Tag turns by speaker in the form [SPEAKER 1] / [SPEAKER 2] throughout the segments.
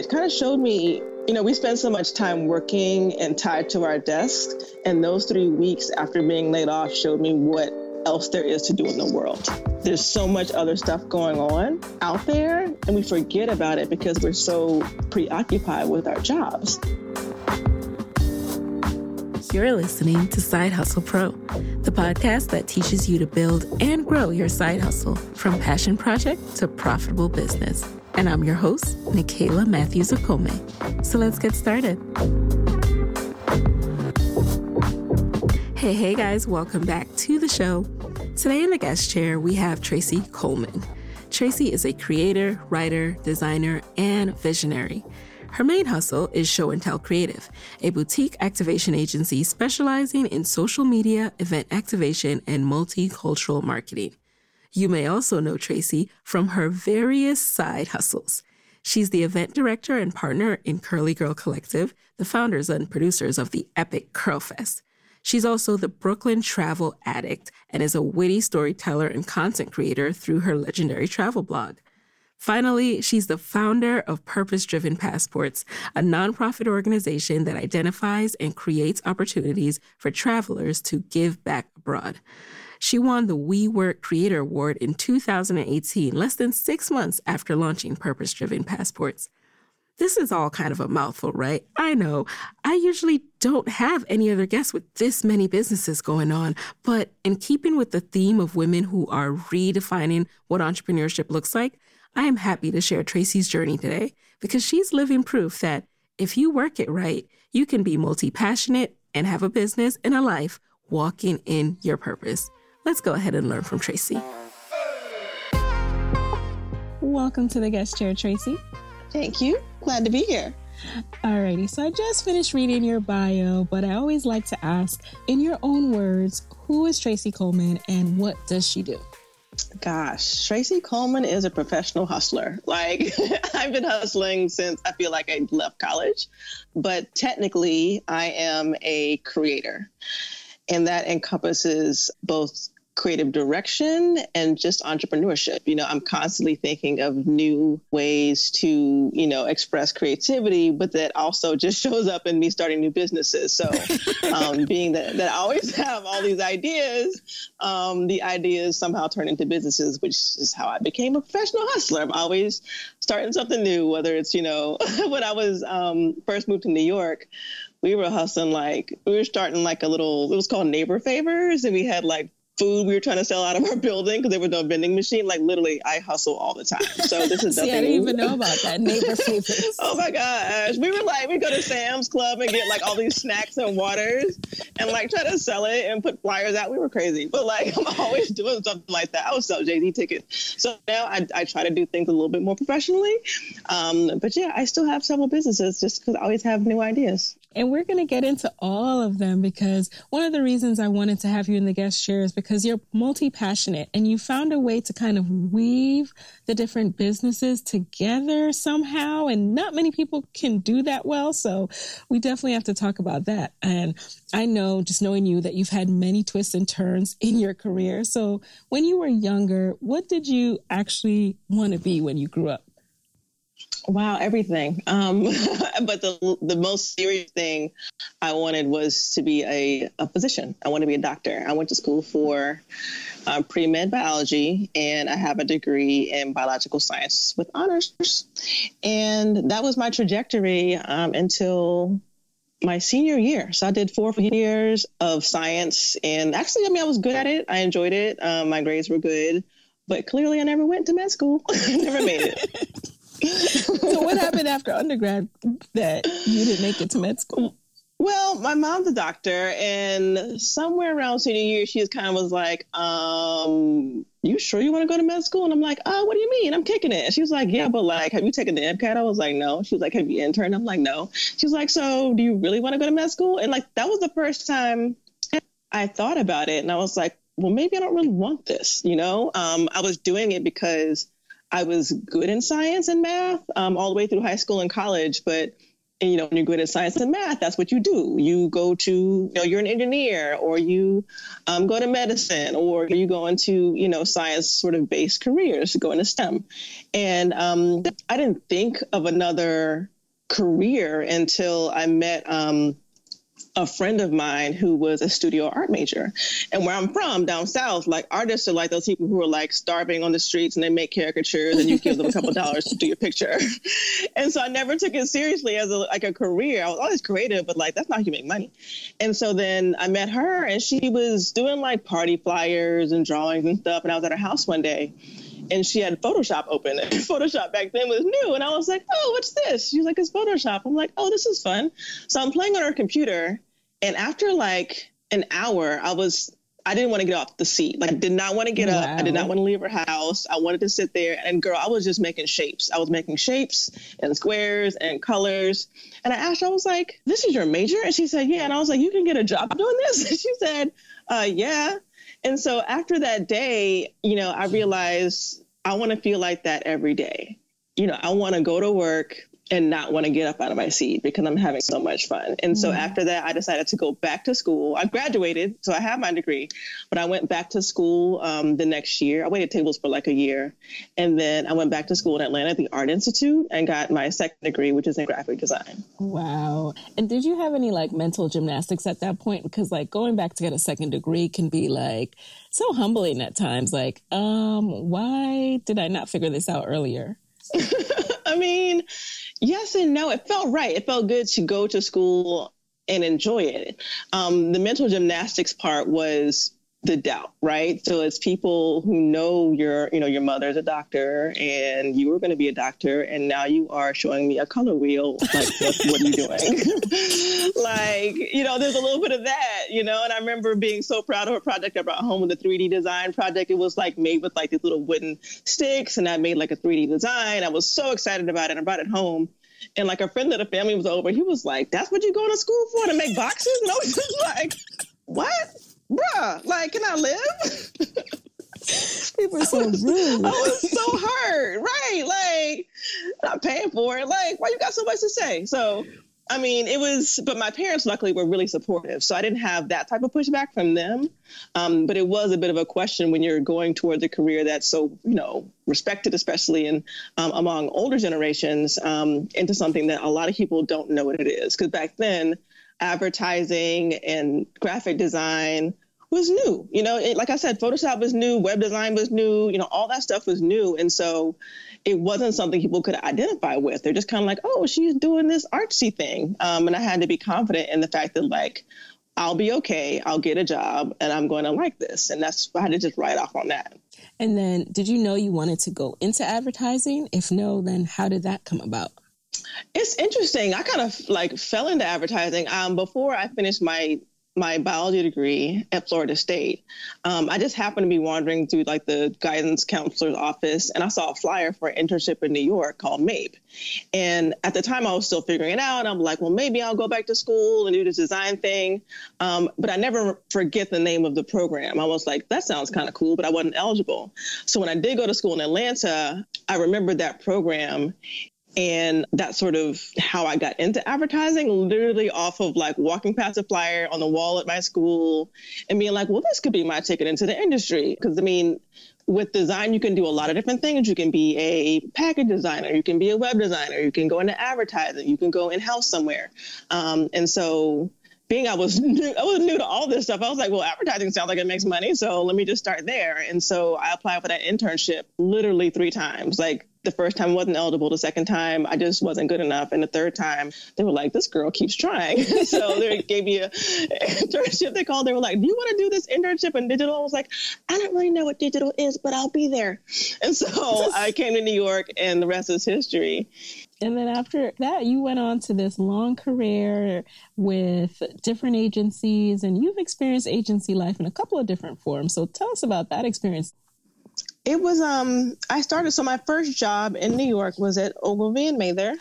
[SPEAKER 1] it kind of showed me, you know, we spend so much time working and tied to our desk. And those three weeks after being laid off showed me what else there is to do in the world. There's so much other stuff going on out there, and we forget about it because we're so preoccupied with our jobs.
[SPEAKER 2] You're listening to Side Hustle Pro, the podcast that teaches you to build and grow your side hustle from passion project to profitable business. And I'm your host, Nicaila Matthews Okome. So let's get started. Hey, hey guys, welcome back to the show. Today in the guest chair, we have Tracey Coleman. Tracey is a creator, writer, designer, and visionary. Her main hustle is Show and Tell Creative, a boutique activation agency specializing in social media, event activation, and multicultural marketing. You may also know Tracey from her various side hustles. She's the event director and partner in Curly Girl Collective, the founders and producers of the epic CURLFEST. She's also the Brooklyn travel addict and is a witty storyteller and content creator through her legendary travel blog. Finally, she's the founder of Purpose Driven Passports, a nonprofit organization that identifies and creates opportunities for travelers to give back abroad. She won the WeWork Creator Award in 2018, less than six months after launching Purpose Driven Passports. This is all kind of a mouthful, right? I know. I usually don't have any other guests with this many businesses going on, but in keeping with the theme of women who are redefining what entrepreneurship looks like, I am happy to share Tracey's journey today because she's living proof that if you work it right, you can be multi passionate and have a business and a life walking in your purpose. Let's go ahead and learn from Tracey. Welcome to the guest chair, Tracey.
[SPEAKER 1] Thank you. Glad to be here.
[SPEAKER 2] Alrighty, so I just finished reading your bio, but I always like to ask, in your own words, who is Tracey Coleman and what does she do?
[SPEAKER 1] Gosh, Tracey Coleman is a professional hustler. Like, I've been hustling since I feel like I left college, but technically, I am a creator. And that encompasses both creative direction and just entrepreneurship. You know, I'm constantly thinking of new ways to, you know, express creativity, but that also just shows up in me starting new businesses. So, um, being that, that I always have all these ideas, um, the ideas somehow turn into businesses, which is how I became a professional hustler. I'm always starting something new, whether it's, you know, when I was um, first moved to New York, we were hustling like we were starting like a little it was called neighbor favors and we had like food we were trying to sell out of our building because there was no vending machine. Like literally, I hustle all the time. So this is
[SPEAKER 2] nothing.
[SPEAKER 1] See, I
[SPEAKER 2] didn't even know about that neighbor favors.
[SPEAKER 1] oh my gosh, we were like we go to Sam's Club and get like all these snacks and waters and like try to sell it and put flyers out. We were crazy, but like I'm always doing something like that. I would sell Jay Z tickets. So now I, I try to do things a little bit more professionally. Um, but yeah, I still have several businesses just because I always have new ideas.
[SPEAKER 2] And we're going to get into all of them because one of the reasons I wanted to have you in the guest chair is because you're multi passionate and you found a way to kind of weave the different businesses together somehow. And not many people can do that well. So we definitely have to talk about that. And I know just knowing you that you've had many twists and turns in your career. So when you were younger, what did you actually want to be when you grew up?
[SPEAKER 1] Wow, everything. Um, but the the most serious thing I wanted was to be a, a physician. I want to be a doctor. I went to school for uh, pre med biology, and I have a degree in biological science with honors. And that was my trajectory um, until my senior year. So I did four years of science, and actually, I mean, I was good at it. I enjoyed it. Um, my grades were good, but clearly, I never went to med school. Never made it.
[SPEAKER 2] so what happened after undergrad that you didn't make it to med school?
[SPEAKER 1] Well, my mom's a doctor, and somewhere around senior year, she just kind of was like, um, "You sure you want to go to med school?" And I'm like, "Oh, what do you mean? I'm kicking it." And she was like, "Yeah, but like, have you taken the MCAT?" I was like, "No." She was like, "Have you interned?" I'm like, "No." She was like, "So, do you really want to go to med school?" And like, that was the first time I thought about it, and I was like, "Well, maybe I don't really want this." You know, um, I was doing it because I was good in science and math um, all the way through high school and college, but and, you know, when you're good at science and math, that's what you do. You go to, you know, you're an engineer or you um, go to medicine or you go into, you know, science sort of based careers, go into STEM. And um, I didn't think of another career until I met um, a friend of mine who was a studio art major. And where I'm from, down south, like artists are like those people who are like starving on the streets and they make caricatures and you give them a couple dollars to do your picture. and so I never took it seriously as a, like a career. I was always creative, but like that's not how you make money. And so then I met her and she was doing like party flyers and drawings and stuff. And I was at her house one day and she had Photoshop open. Photoshop back then was new. And I was like, oh, what's this? She's like, it's Photoshop. I'm like, oh, this is fun. So I'm playing on her computer. And after like an hour, I was, I didn't want to get off the seat. Like, I did not want to get wow. up. I did not want to leave her house. I wanted to sit there. And girl, I was just making shapes. I was making shapes and squares and colors. And I asked her, I was like, this is your major? And she said, yeah. And I was like, you can get a job doing this? And she said, uh, yeah. And so after that day, you know, I realized I want to feel like that every day. You know, I want to go to work and not want to get up out of my seat because I'm having so much fun. And so mm-hmm. after that, I decided to go back to school. I graduated, so I have my degree, but I went back to school um, the next year. I waited tables for like a year. And then I went back to school in Atlanta at the Art Institute and got my second degree, which is in graphic design.
[SPEAKER 2] Wow. And did you have any like mental gymnastics at that point? Because like going back to get a second degree can be like so humbling at times. Like, um, why did I not figure this out earlier?
[SPEAKER 1] I mean, yes and no. It felt right. It felt good to go to school and enjoy it. Um, the mental gymnastics part was the doubt, right? So it's people who know your, you know, your mother's a doctor and you were going to be a doctor and now you are showing me a color wheel. Like, what, what are you doing? like, you know, there's a little bit of that, you know, and I remember being so proud of a project I brought home with a 3D design project. It was like made with like these little wooden sticks and I made like a 3D design. I was so excited about it. I brought it home. And like a friend of the family was over, he was like, that's what you're going to school for to make boxes? And I was just like, what? Bruh, like, can I live?
[SPEAKER 2] People are so rude.
[SPEAKER 1] I was so hurt, right? Like, I'm paying for it. Like, why you got so much to say? So, I mean, it was, but my parents luckily were really supportive. So I didn't have that type of pushback from them. Um, but it was a bit of a question when you're going towards a career that's so, you know, respected, especially in um, among older generations, um, into something that a lot of people don't know what it is. Because back then, advertising and graphic design was new. You know, it, like I said, Photoshop was new, web design was new, you know, all that stuff was new. And so it wasn't something people could identify with. They're just kind of like, oh, she's doing this artsy thing. Um, and I had to be confident in the fact that, like, I'll be okay, I'll get a job, and I'm going to like this. And that's, I had to just write off on that.
[SPEAKER 2] And then, did you know you wanted to go into advertising? If no, then how did that come about?
[SPEAKER 1] It's interesting. I kind of like fell into advertising um, before I finished my my biology degree at Florida State. Um, I just happened to be wandering through like the guidance counselor's office, and I saw a flyer for an internship in New York called MAIP. And at the time, I was still figuring it out. I'm like, well, maybe I'll go back to school and do this design thing. Um, but I never forget the name of the program. I was like, that sounds kind of cool, but I wasn't eligible. So when I did go to school in Atlanta, I remembered that program and that's sort of how I got into advertising, literally off of like walking past a flyer on the wall at my school and being like, well, this could be my ticket into the industry. Because I mean, with design, you can do a lot of different things. You can be a package designer, you can be a web designer, you can go into advertising, you can go in house somewhere. Um, and so being I was new, I was new to all this stuff. I was like, well, advertising sounds like it makes money, so let me just start there. And so I applied for that internship literally three times. Like the first time wasn't eligible. The second time, I just wasn't good enough. And the third time, they were like, this girl keeps trying. so they gave me a internship. They called. They were like, do you want to do this internship in digital? I was like, I don't really know what digital is, but I'll be there. And so I came to New York, and the rest is history.
[SPEAKER 2] And then after that, you went on to this long career with different agencies, and you've experienced agency life in a couple of different forms. So tell us about that experience.
[SPEAKER 1] It was um I started so my first job in New York was at Ogilvy and Mather.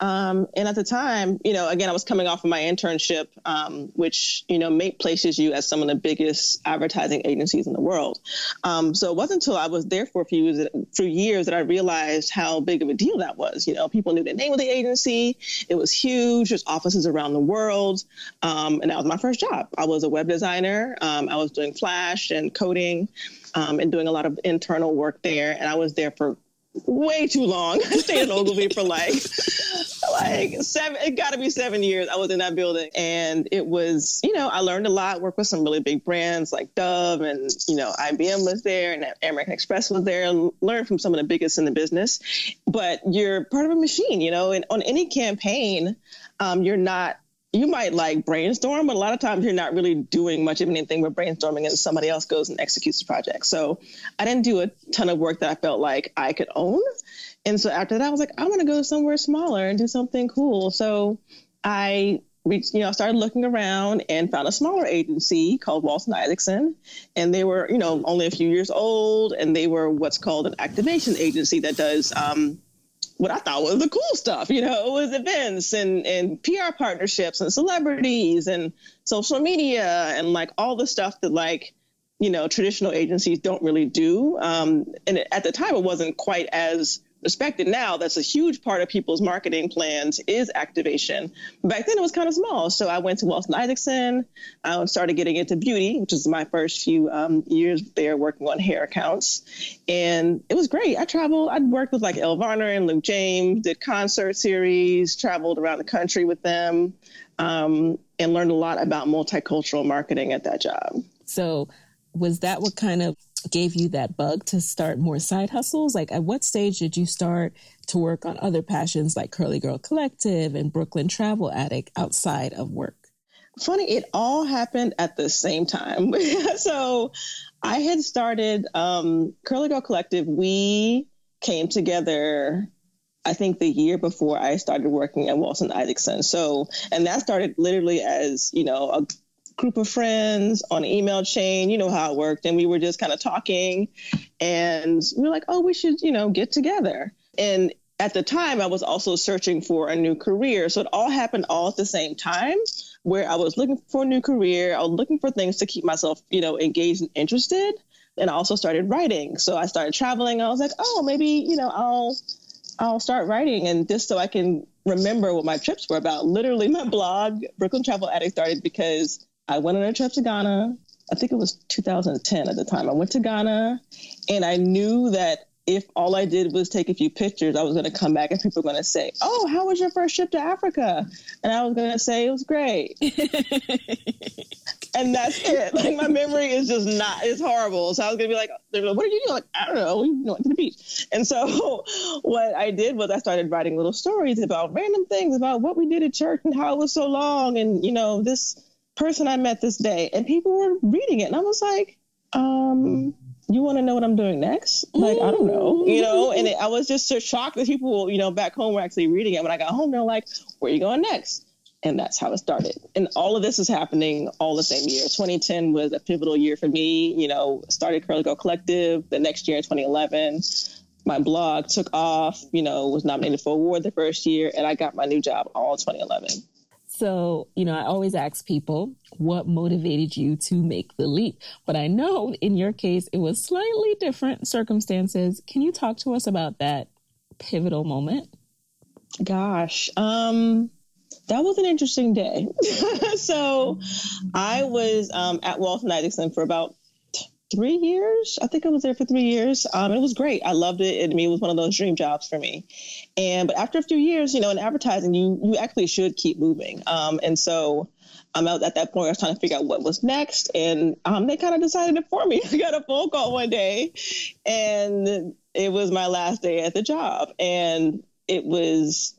[SPEAKER 1] Um, and at the time, you know, again, I was coming off of my internship, um, which, you know, MAIP places you as some of the biggest advertising agencies in the world. Um, so it wasn't until I was there for a few years, for years that I realized how big of a deal that was. You know, people knew the name of the agency. It was huge. There's offices around the world. Um, and that was my first job. I was a web designer. Um, I was doing Flash and coding um, and doing a lot of internal work there. And I was there for way too long. I stayed in Ogilvy for like like seven it got to be 7 years I was in that building and it was, you know, I learned a lot, worked with some really big brands like Dove and, you know, IBM was there and American Express was there, and learned from some of the biggest in the business. But you're part of a machine, you know, and on any campaign, um, you're not you might like brainstorm, but a lot of times you're not really doing much of anything but brainstorming and somebody else goes and executes the project. So I didn't do a ton of work that I felt like I could own. And so after that, I was like, I want to go somewhere smaller and do something cool. So I reached, you know, started looking around and found a smaller agency called Walton Isaacson. And they were, you know, only a few years old and they were what's called an activation agency that does um, what I thought was the cool stuff. You know, it was events and, and PR partnerships and celebrities and social media and like all the stuff that like, you know, traditional agencies don't really do. Um, and at the time, it wasn't quite as respected now that's a huge part of people's marketing plans is activation. Back then it was kind of small so i went to walton isaacson. I started getting into beauty which is my first few um, years there working on hair accounts. And it was great. I traveled i'd worked with like Elle Varner and luke james did concert series traveled around the country with them um, and learned a lot about multicultural marketing at that job.
[SPEAKER 2] So was that what kind of gave you that bug to start more side hustles? Like, at what stage did you start to work on other passions like Curly Girl Collective and Brooklyn Travel Addict outside of work?
[SPEAKER 1] Funny, it all happened at the same time. so I had started um, Curly Girl Collective. We came together I think the year before I started working at Walton Isaacson. So, and that started literally as, you know, a group of friends on email chain. You know how it worked. And we were just kind of talking and we were like, oh, we should, you know, get together. And at the time, I was also searching for a new career. So it all happened all at the same time where I was looking for a new career. I was looking for things to keep myself, you know, engaged and interested. And I also started writing. So I started traveling. I was like, oh, maybe, you know, I'll I'll start writing and just so I can remember what my trips were about. Literally, my blog, Brooklyn Travel Addict, started because I went on a trip to Ghana. I think it was 2010 at the time. I went to Ghana and I knew that if all I did was take a few pictures, I was going to come back and people were going to say, Oh, how was your first trip to Africa? And I was going to say, It was great. and that's it. Like my memory is just not, it's horrible. So I was going to be like, What are you doing? Like, I don't know. We went to the beach. And so what I did was I started writing little stories about random things about what we did at church and how it was so long. And, you know, this person I met this day, and people were reading it, and I was like, um, you want to know what I'm doing next? Like, I don't know, you know. And it, I was just so shocked that people, you know, back home were actually reading it. When I got home, they're like, "Where are you going next?" And that's how it started. And all of this is happening all the same year. 2010 was a pivotal year for me. You know, started Curly Girl Collective. The next year, 2011, my blog took off. You know, was nominated for award the first year, and I got my new job all 2011.
[SPEAKER 2] So, you know, I always ask people what motivated you to make the leap. But I know in your case, it was slightly different circumstances. Can you talk to us about that pivotal moment?
[SPEAKER 1] Gosh, um, that was an interesting day. so I was um, at Walton Isaacson for about three years. I think I was there for three years. Um, it was great. I loved it. It, I mean, it was one of those dream jobs for me. And but after a few years, you know, in advertising, you you actually should keep moving. Um, and so I'm out at that point. I was trying to figure out what was next, and um, they kind of decided it for me. I got a phone call one day, and it was my last day at the job, and it was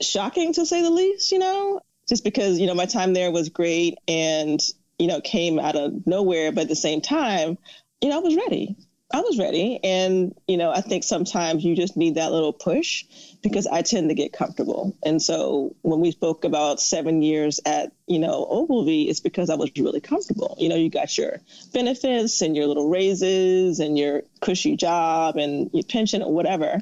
[SPEAKER 1] shocking to say the least. You know, just because you know my time there was great, and you know, came out of nowhere, but at the same time, you know, I was ready. I was ready. And, you know, I think sometimes you just need that little push because I tend to get comfortable. And so when we spoke about seven years at, you know, Ogilvy, it's because I was really comfortable. You know, you got your benefits and your little raises and your cushy job and your pension or whatever.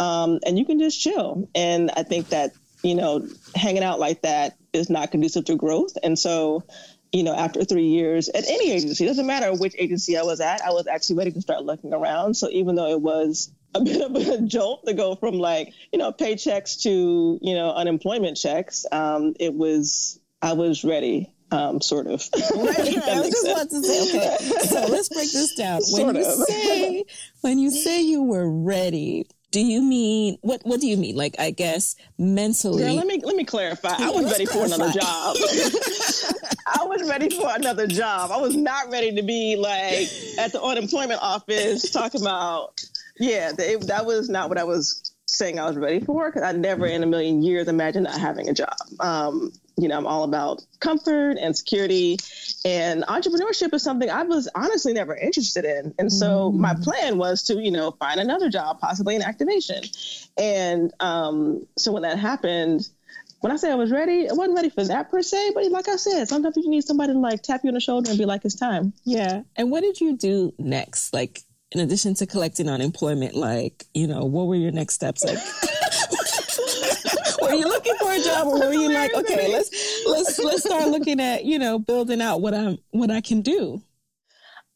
[SPEAKER 1] Um, and you can just chill. And I think that you know, hanging out like that is not conducive to growth. And so, you know, after three years at any agency, doesn't matter which agency I was at, I was actually ready to start looking around. So even though it was a bit of a jolt to go from like, you know, paychecks to, you know, unemployment checks, um, it was, I was ready um, sort of.
[SPEAKER 2] right, right. I was just about to say, okay, so let's break this down. When sort you of. say when you say you were ready, do you mean what? What do you mean? Like, I guess mentally.
[SPEAKER 1] Girl, let me let me clarify. I was ready for another job. I was ready for another job. I was not ready to be like at the unemployment office talking about. Yeah, it, that was not what I was saying I was ready for because I never in a million years imagined not having a job. Um, you know, I'm all about comfort and security. And entrepreneurship is something I was honestly never interested in. And so mm. my plan was to, you know, find another job, possibly in activation. And um, so when that happened, when I say I was ready, I wasn't ready for that per se, but like I said, sometimes you need somebody to like tap you on the shoulder and be like, it's time.
[SPEAKER 2] Yeah. And what did you do next? Like, in addition to collecting unemployment, like, you know, what were your next steps? Like, were you looking for a job or were you like, okay, let's let's let's start looking at, you know, building out what I'm what I can do?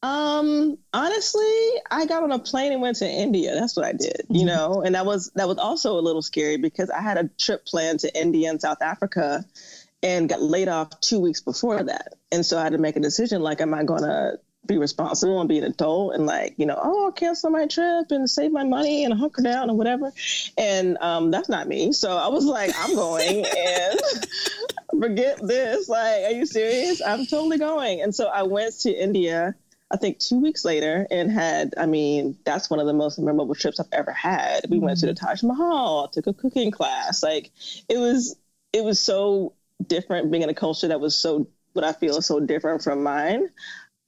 [SPEAKER 1] Um, honestly, I got on a plane and went to India. That's what I did, you mm-hmm. know, and that was that was also a little scary because I had a trip planned to India and South Africa and got laid off two weeks before that. And so I had to make a decision like, am I going to be responsible and be an adult and like you know oh I'll cancel my trip and save my money and hunker down and whatever. And um, that's not me. So i was like i'm going and forget this. Like are you serious? I'm totally going. And so i went to india i think two weeks later and had i mean that's one of the most memorable trips i've ever had. We mm-hmm. went to the mm-hmm. taj mahal took a cooking class. Like it was it was so different being in a culture that was so what i feel is so different from mine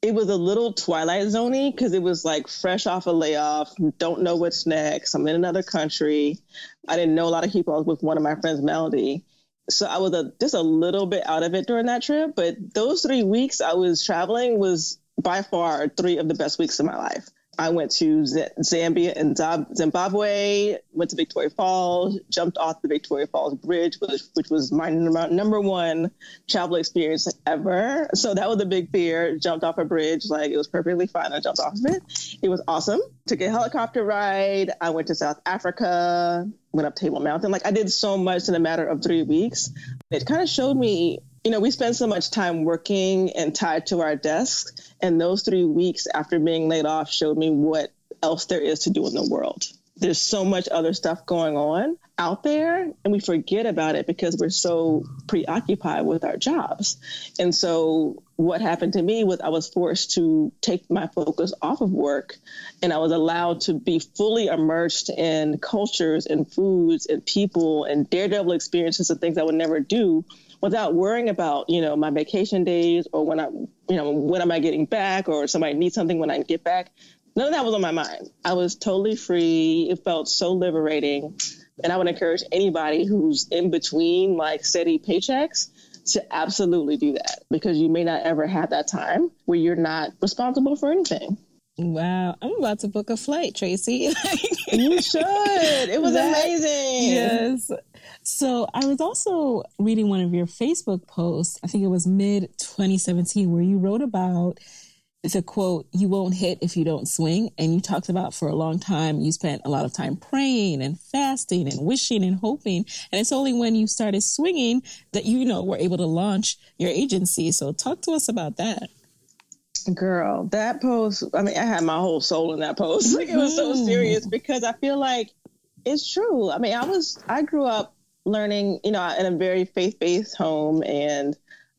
[SPEAKER 1] it was a little twilight zoney because it was like fresh off a layoff, don't know what's next. I'm in another country. I didn't know a lot of people. I was with one of my friends, Melody. So I was a, just a little bit out of it during that trip. But those three weeks I was traveling was by far three of the best weeks of my life. I went to Z- Zambia and Zimbabwe, went to Victoria Falls, jumped off the Victoria Falls Bridge, which, which was my number, number one travel experience ever. So that was a big fear. Jumped off a bridge, like it was perfectly fine. I jumped off of it. It was awesome. Took a helicopter ride. I went to South Africa, went up Table Mountain. Like I did so much in a matter of three weeks. It kind of showed me you know, we spend so much time working and tied to our desks. And those three weeks after being laid off showed me what else there is to do in the world. There's so much other stuff going on out there, and we forget about it because we're so preoccupied with our jobs. And so, what happened to me was I was forced to take my focus off of work, and I was allowed to be fully immersed in cultures and foods and people and daredevil experiences and things I would never do without worrying about, you know, my vacation days or when I, you know, when am I getting back or somebody needs something when I get back. None of that was on my mind. I was totally free. It felt so liberating. And I would encourage anybody who's in between like steady paychecks to absolutely do that because you may not ever have that time where you're not responsible for anything.
[SPEAKER 2] Wow, I'm about to book a flight, Tracey.
[SPEAKER 1] you should. It was that, amazing.
[SPEAKER 2] Yes. So I was also reading one of your Facebook posts, I think it was mid 2017, where you wrote about the quote, you won't hit if you don't swing. And you talked about for a long time, you spent a lot of time praying and fasting and wishing and hoping. And it's only when you started swinging that you know were able to launch your agency. So talk to us about that.
[SPEAKER 1] Girl, that post, I mean, I had my whole soul in that post. Like it was so mm-hmm. serious because I feel like it's true. I mean, I was, I grew up learning, you know, in a very faith based home, and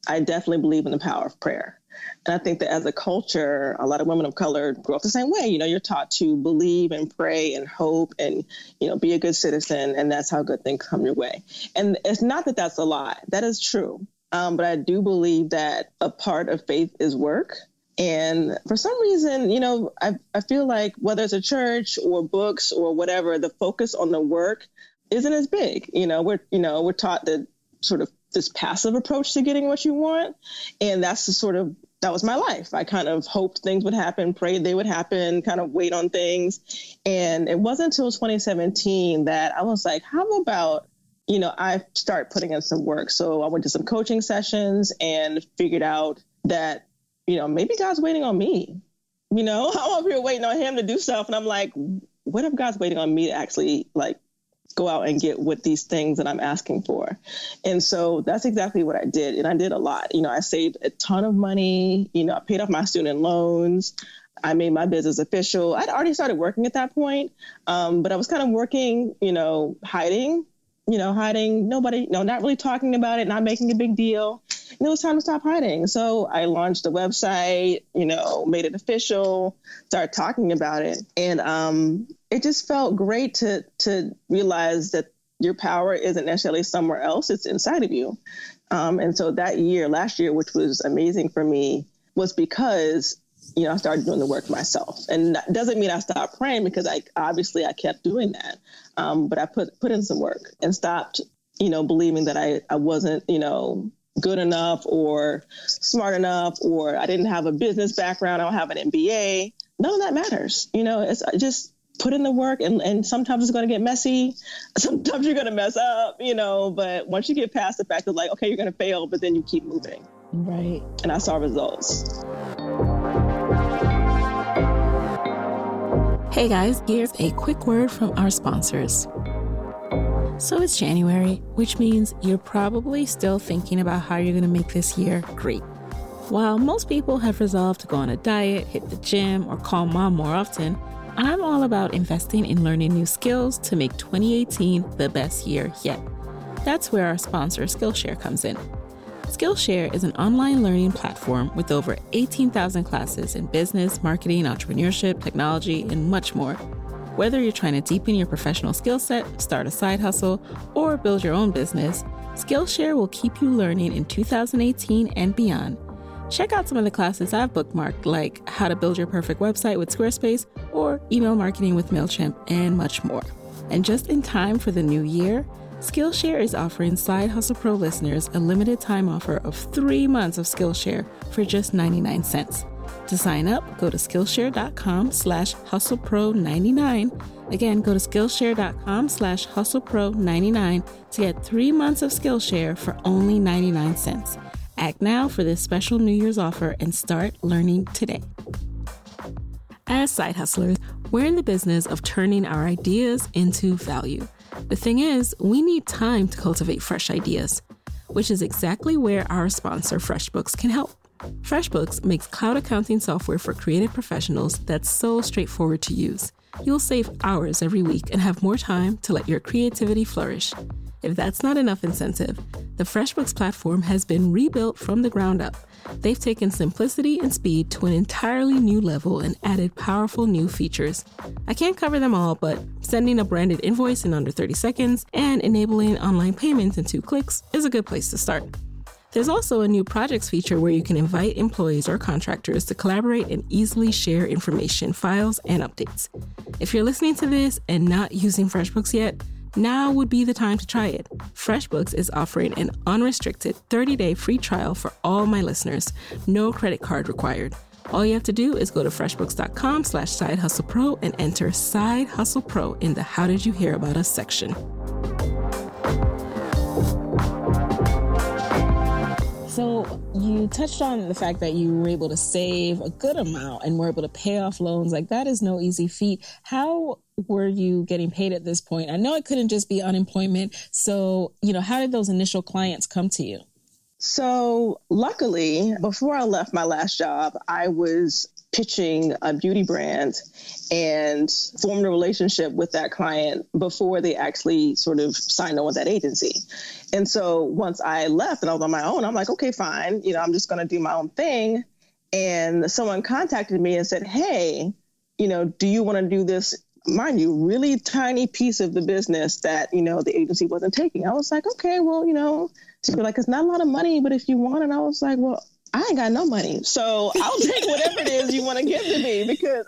[SPEAKER 1] I definitely believe in the power of prayer. And I think that as a culture, a lot of women of color grow up the same way. You know, you're taught to believe and pray and hope and, you know, be a good citizen. And that's how good things come your way. And it's not that that's a lie, that is true. Um, but I do believe that a part of faith is work. And for some reason, you know, I, I feel like whether it's a church or books or whatever, the focus on the work isn't as big. You know, we're you know we're taught that sort of this passive approach to getting what you want, and that's the sort of that was my life. I kind of hoped things would happen, prayed they would happen, kind of wait on things, and it wasn't until 2017 that I was like, how about you know, I start putting in some work. So I went to some coaching sessions and figured out that, you know, maybe God's waiting on me. You know, I'm over here waiting on him to do stuff. And I'm like, what if God's waiting on me to actually like go out and get what these things that I'm asking for. And so that's exactly what I did. And I did a lot. You know, I saved a ton of money. You know, I paid off my student loans. I made my business official. I'd already started working at that point, um, but I was kind of working, you know, hiding, you know, hiding, nobody, you know, not really talking about it, not making a big deal. And it was time to stop hiding. So I launched a website, you know, made it official, started talking about it. And um, it just felt great to to realize that your power isn't necessarily somewhere else, it's inside of you. Um, and so that year, last year, which was amazing for me, was because you know, I started doing the work myself. And that doesn't mean I stopped praying because I obviously I kept doing that. Um, but I put put in some work and stopped, you know, believing that I, I wasn't, you know, good enough or smart enough or I didn't have a business background, I don't have an MBA. None of that matters. You know, it's just put in the work and, and sometimes it's going to get messy sometimes you're going to mess up you know but once you get past the fact of like okay you're going to fail but then you keep moving
[SPEAKER 2] right
[SPEAKER 1] and i saw results
[SPEAKER 2] Hey guys, here's a quick word from our sponsors. So it's January, which means you're probably still thinking about how you're going to make this year great. While most people have resolved to go on a diet, hit the gym, or call mom more often, I'm all about investing in learning new skills to make 2018 the best year yet. That's where our sponsor Skillshare comes in. Skillshare is an online learning platform with over 18,000 classes in business, marketing, entrepreneurship, technology, and much more. Whether you're trying to deepen your professional skill set, start a side hustle, or build your own business, Skillshare will keep you learning in 2018 and beyond. Check out some of the classes I've bookmarked, like how to build your perfect website with Squarespace or email marketing with MailChimp, and much more. And just in time for the new year, Skillshare is offering Side Hustle Pro listeners a limited time offer of three months of Skillshare for just 99 cents. To sign up, go to Skillshare.com slash HustlePro99. Again, go to Skillshare.com slash HustlePro99 to get three months of Skillshare for only 99 cents. Act now for this special New Year's offer and start learning today. As side hustlers, we're in the business of turning our ideas into value. The thing is, we need time to cultivate fresh ideas, which is exactly where our sponsor, FreshBooks, can help. FreshBooks makes cloud accounting software for creative professionals that's so straightforward to use. You'll save hours every week and have more time to let your creativity flourish. If that's not enough incentive, the FreshBooks platform has been rebuilt from the ground up. They've taken simplicity and speed to an entirely new level and added powerful new features. I can't cover them all, but sending a branded invoice in under 30 seconds and enabling online payments in two clicks is a good place to start. There's also a new projects feature where you can invite employees or contractors to collaborate and easily share information, files, and updates. If you're listening to this and not using FreshBooks yet, now would be the time to try it. FreshBooks is offering an unrestricted 30-day free trial for all my listeners. No credit card required. All you have to do is go to freshbooks.com slash side hustle pro and enter side hustle pro in the how did you hear about us section. So you touched on the fact that you were able to save a good amount and were able to pay off loans. Like that is no easy feat. How were you getting paid at this point? I know it couldn't just be unemployment. So, you know, how did those initial clients come to you?
[SPEAKER 1] So, luckily, before I left my last job, I was pitching a beauty brand and formed a relationship with that client before they actually sort of signed on with that agency. And so once I left and I was on my own, I'm like, okay, fine. You know, I'm just going to do my own thing. And someone contacted me and said, hey, you know, do you want to do this? Mind you, really tiny piece of the business that, you know, the agency wasn't taking. I was like, okay, well, you know, she'd be like, it's not a lot of money, but if you want it, I was like, well, I ain't got no money. So I'll take whatever it is you want to give to me because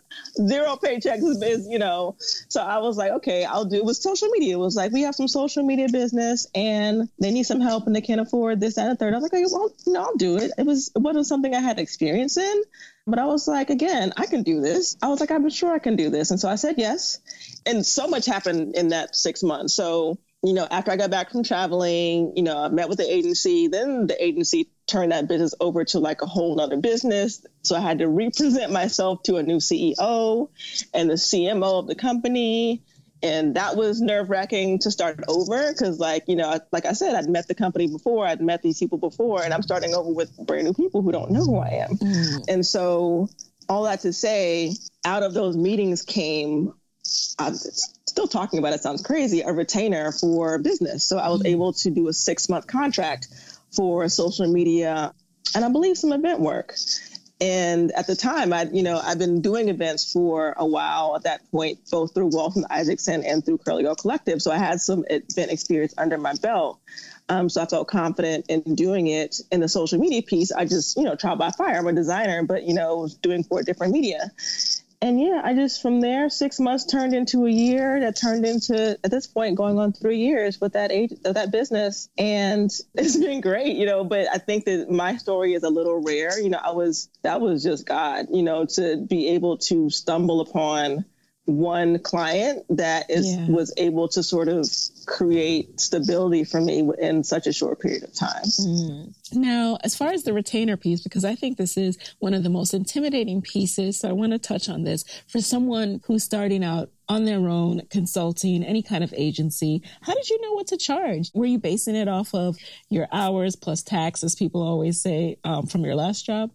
[SPEAKER 1] zero paychecks is, you know. So I was like, okay, I'll do it with social media. It was like, we have some social media business and they need some help and they can't afford this, and the third. I was like, okay, well, no, I'll do it. It was, it wasn't something I had experience in, but I was like, again, I can do this. I was like, I'm sure I can do this. And so I said yes. And so much happened in that six months. So you know, after I got back from traveling, you know, I met with the agency. Then the agency turned that business over to like a whole nother business. So I had to represent myself to a new CEO and the CMO of the company. And that was nerve wracking to start over because, like, you know, like I said, I'd met the company before, I'd met these people before, and I'm starting over with brand new people who don't know who I am. Mm. And so, all that to say, out of those meetings came I'm still talking about it sounds crazy, a retainer for business. So I was mm-hmm. able to do a six month contract for social media and I believe some event work. And at the time, I, you know, I've been doing events for a while at that point, both through Walton Isaacson and through Curly Girl Collective. So I had some event experience under my belt. Um, so I felt confident in doing it. In the social media piece, I just, you know, trial by fire. I'm a designer, but you know, doing for different media and yeah, I just from there six months turned into a year that turned into at this point going on three years with that age that business, and it's been great, you know. But I think that my story is a little rare, you know. I was that was just God, you know, to be able to stumble upon one client that is yeah. was able to sort of create stability for me in such a short period of time.
[SPEAKER 2] Mm. Now, as far as the retainer piece, because I think this is one of the most intimidating pieces, so I want to touch on this for someone who's starting out on their own, consulting, any kind of agency. How did you know what to charge? Were you basing it off of your hours plus tax, as people always say, um, from your last job?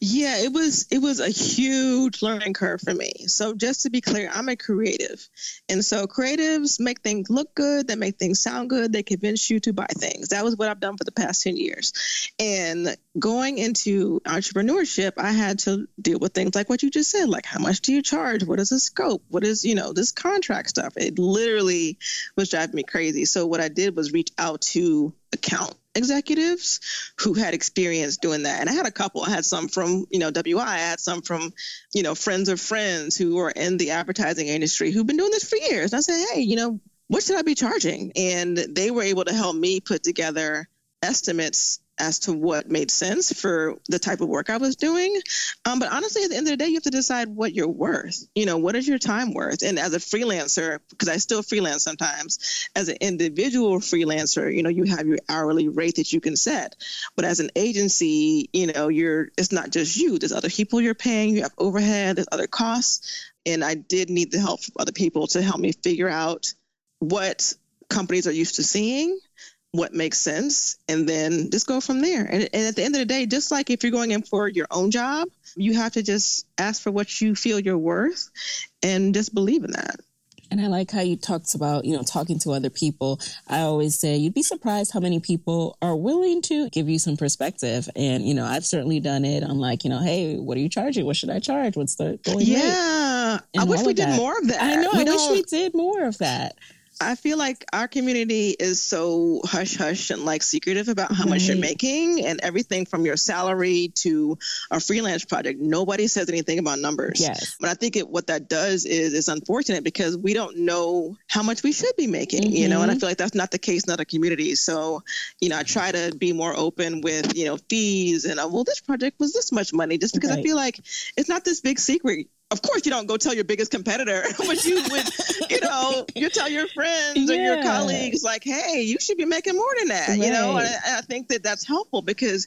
[SPEAKER 1] Yeah, it was it was a huge learning curve for me. So just to be clear, I'm a creative. And so creatives make things look good, they make things sound good, they convince you to buy things. That was what I've done for the past 10 years. And going into entrepreneurship, I had to deal with things like what you just said, like how much do you charge? What is the scope? What is, you know, this contract stuff? It literally was driving me crazy. So what I did was reach out to account executives who had experience doing that. And I had a couple. I had some from, you know, WI. I had some from, you know, friends of friends who were in the advertising industry who've been doing this for years. And I said, hey, you know, what should I be charging? And they were able to help me put together estimates as to what made sense for the type of work I was doing. Um, but honestly, at the end of the day, you have to decide what you're worth. You know, what is your time worth? And as a freelancer, because I still freelance sometimes, as an individual freelancer, you know, you have your hourly rate that you can set. But as an agency, you know, you're it's not just you. There's other people you're paying. You have overhead. There's other costs. And I did need the help from other people to help me figure out what companies are used to seeing what makes sense and then just go from there. And, and, at the end of the day, just like if you're going in for your own job, you have to just ask for what you feel you're worth and just believe in that.
[SPEAKER 2] And I like how you talked about, you know, talking to other people. I always say you'd be surprised how many people are willing to give you some perspective. And, you know, I've certainly done it. I'm like, you know, hey, what are you charging? What should I charge? What's the going
[SPEAKER 1] Yeah.
[SPEAKER 2] rate?
[SPEAKER 1] I wish we did that. more of that.
[SPEAKER 2] I know. We I wish we did more of that.
[SPEAKER 1] I feel like our community is so hush hush and like secretive about how right. much you're making and everything from your salary to a freelance project. Nobody says anything about numbers.
[SPEAKER 2] Yes.
[SPEAKER 1] But I think it, what that does is it's unfortunate because we don't know how much we should be making, mm-hmm. you know, and I mm-hmm. feel like that's not the case in other communities. So, you know, I try to be more open with, you know, fees and, uh, well, this project was this much money just because right. I feel like it's not this big secret of course you don't go tell your biggest competitor, but you would, you know, you tell your friends yeah. or your colleagues like, hey, you should be making more than that, right. you know. And I, I, think that that's helpful because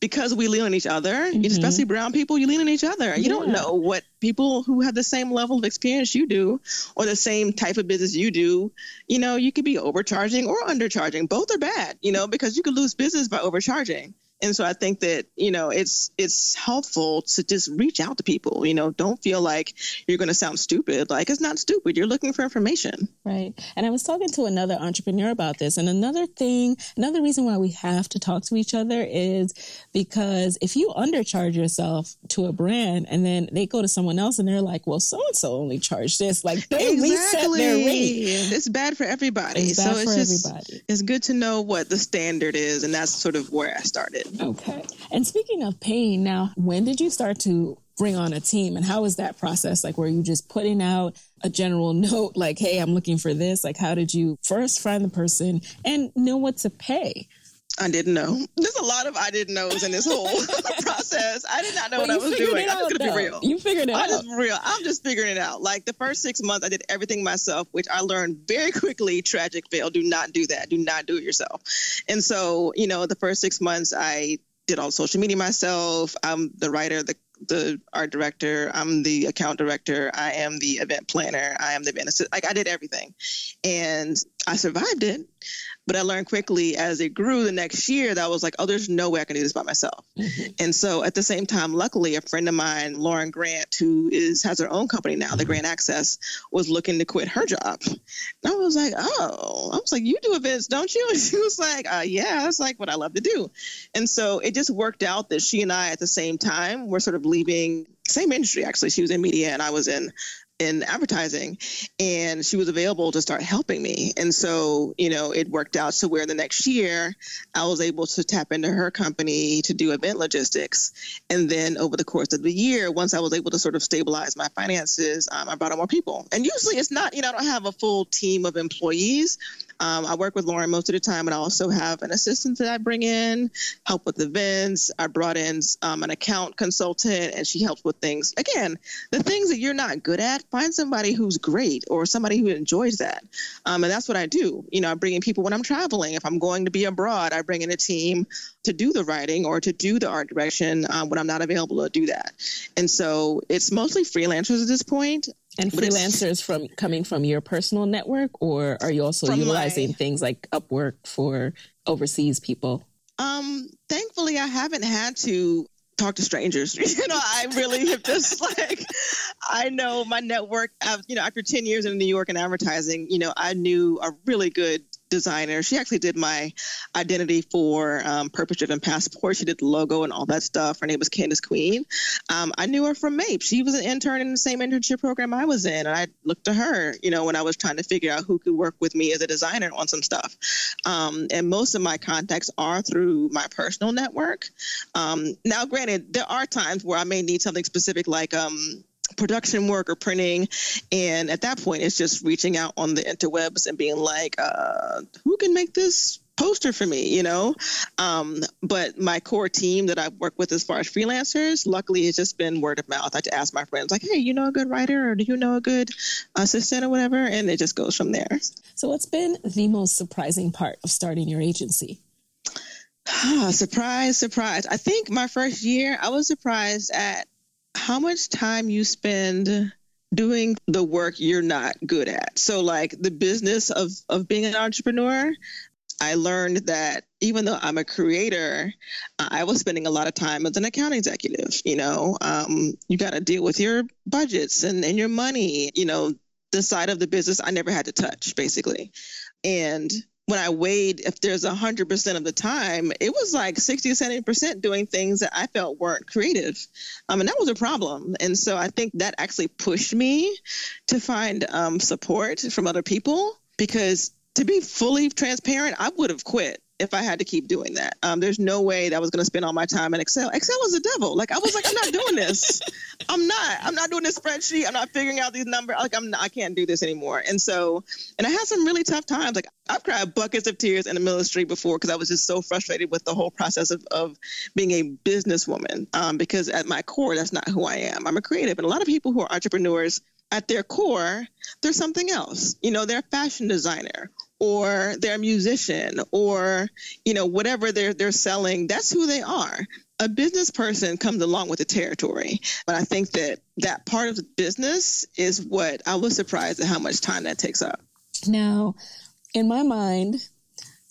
[SPEAKER 1] because we lean on each other, mm-hmm. especially brown people, you lean on each other. You yeah. don't know what people who have the same level of experience you do or the same type of business you do, you know, you could be overcharging or undercharging. Both are bad, you know, because you could lose business by overcharging. And so I think that, you know, it's it's helpful to just reach out to people, you know, don't feel like you're going to sound stupid. Like it's not stupid. You're looking for information.
[SPEAKER 2] Right. And I was talking to another entrepreneur about this and another thing, another reason why we have to talk to each other is because if you undercharge yourself to a brand and then they go to someone else and they're like, well, so and so only charged this, like they exactly. reset their rate.
[SPEAKER 1] It's bad for everybody.
[SPEAKER 2] It's
[SPEAKER 1] so
[SPEAKER 2] it's
[SPEAKER 1] just
[SPEAKER 2] everybody.
[SPEAKER 1] it's good to know what the standard is and that's sort of where I started.
[SPEAKER 2] Okay. And speaking of pain, now, when did you start to bring on a team and how was that process? Like, were you just putting out a general note, like, hey, I'm looking for this? Like, how did you first find the person and know what to pay?
[SPEAKER 1] I didn't know. There's a lot of I didn't knows in this whole process. I did not know well, what I was doing. I'm just gonna be real.
[SPEAKER 2] You figured it
[SPEAKER 1] I'm
[SPEAKER 2] out.
[SPEAKER 1] Just real. I'm just figuring it out. Like the first six months, I did everything myself, which I learned very quickly. Tragic fail. Do not do that. Do not do it yourself. And so, you know, the first six months, I did all social media myself. I'm the writer, the the art director. I'm the account director. I am the event planner. I am the event assistant. Like I did everything, and I survived it. But I learned quickly as it grew the next year that I was like, oh, there's no way I can do this by myself. Mm-hmm. And so at the same time, luckily, a friend of mine, Lauren Grant, who is has her own company now, the Grant Access, was looking to quit her job. And I was like, oh, I was like, you do events, don't you? And she was like, uh, yeah, that's like what I love to do. And so it just worked out that she and I at the same time were sort of leaving same industry actually. She was in media and I was in in advertising and she was available to start helping me. And so you know it worked out to where the next year i was able to tap into her company to do event logistics. And then over the course of the year once i was able to sort of stabilize my finances um, i brought on more people. And usually it's not you know i don't have a full team of employees um, I work with Lauren most of the time, and I also have an assistant that I bring in, help with events. I brought in um, an account consultant, and she helps with things. Again, the things that you're not good at, find somebody who's great or somebody who enjoys that. Um, and that's what I do. You know, I bring in people when I'm traveling. If I'm going to be abroad, I bring in a team to do the writing or to do the art direction um, when I'm not available to do that. And so it's mostly freelancers at this point.
[SPEAKER 2] And freelancers from coming from your personal network, or are you also utilizing my, things like Upwork for overseas people?
[SPEAKER 1] Um, thankfully, I haven't had to talk to strangers. you know, I really have just like, I know my network, you know, after 10 years in New York and advertising, you know, I knew a really good designer. She actually did my identity for um, Purpose Driven Passport. She did the logo and all that stuff. Her name was Candace Queen. Um, I knew her from MAIP. She was an intern in the same internship program I was in, and I looked to her, you know, when I was trying to figure out who could work with me as a designer on some stuff. Um, and most of my contacts are through my personal network. Um, now, granted, there are times where I may need something specific, like um, production work or printing. And at that point, it's just reaching out on the interwebs and being like, uh, who can make this poster for me, you know? Um, but my core team that I work with as far as freelancers, luckily it's just been word of mouth. I just ask my friends, like, hey, you know a good writer or do you know a good assistant or whatever? And it just goes from there.
[SPEAKER 2] So, what's been the most surprising part of starting your agency?
[SPEAKER 1] surprise, surprise. I think my first year, I was surprised at how much time you spend doing the work you're not good at. So like the business of of being an entrepreneur, I learned that even though I'm a creator, I was spending a lot of time as an account executive. You know, um, you got to deal with your budgets and, and your money. You know, the side of the business I never had to touch, basically. And when I weighed, if there's 100% of the time, it was like 60 or 70% doing things that I felt weren't creative. Um, and that was a problem. And so I think that actually pushed me to find um, support from other people because to be fully transparent, I would have quit if I had to keep doing that. Um, there's no way that I was going to spend all my time in Excel. Excel is a devil. Like I was like, I'm not doing this. I'm not. I'm not doing this spreadsheet. I'm not figuring out these numbers. Like I'm. Not, I can't do this anymore. And so, and I had some really tough times. Like I've cried buckets of tears in the middle of the street before because I was just so frustrated with the whole process of, of being a businesswoman. Um, because at my core, that's not who I am. I'm a creative, and a lot of people who are entrepreneurs at their core, they're something else. You know, they're a fashion designer or they're a musician or you know whatever they're they're selling that's who they are. A business person comes along with the territory. But i think that that part of the business is what i was surprised at how much time that takes up.
[SPEAKER 2] Now in my mind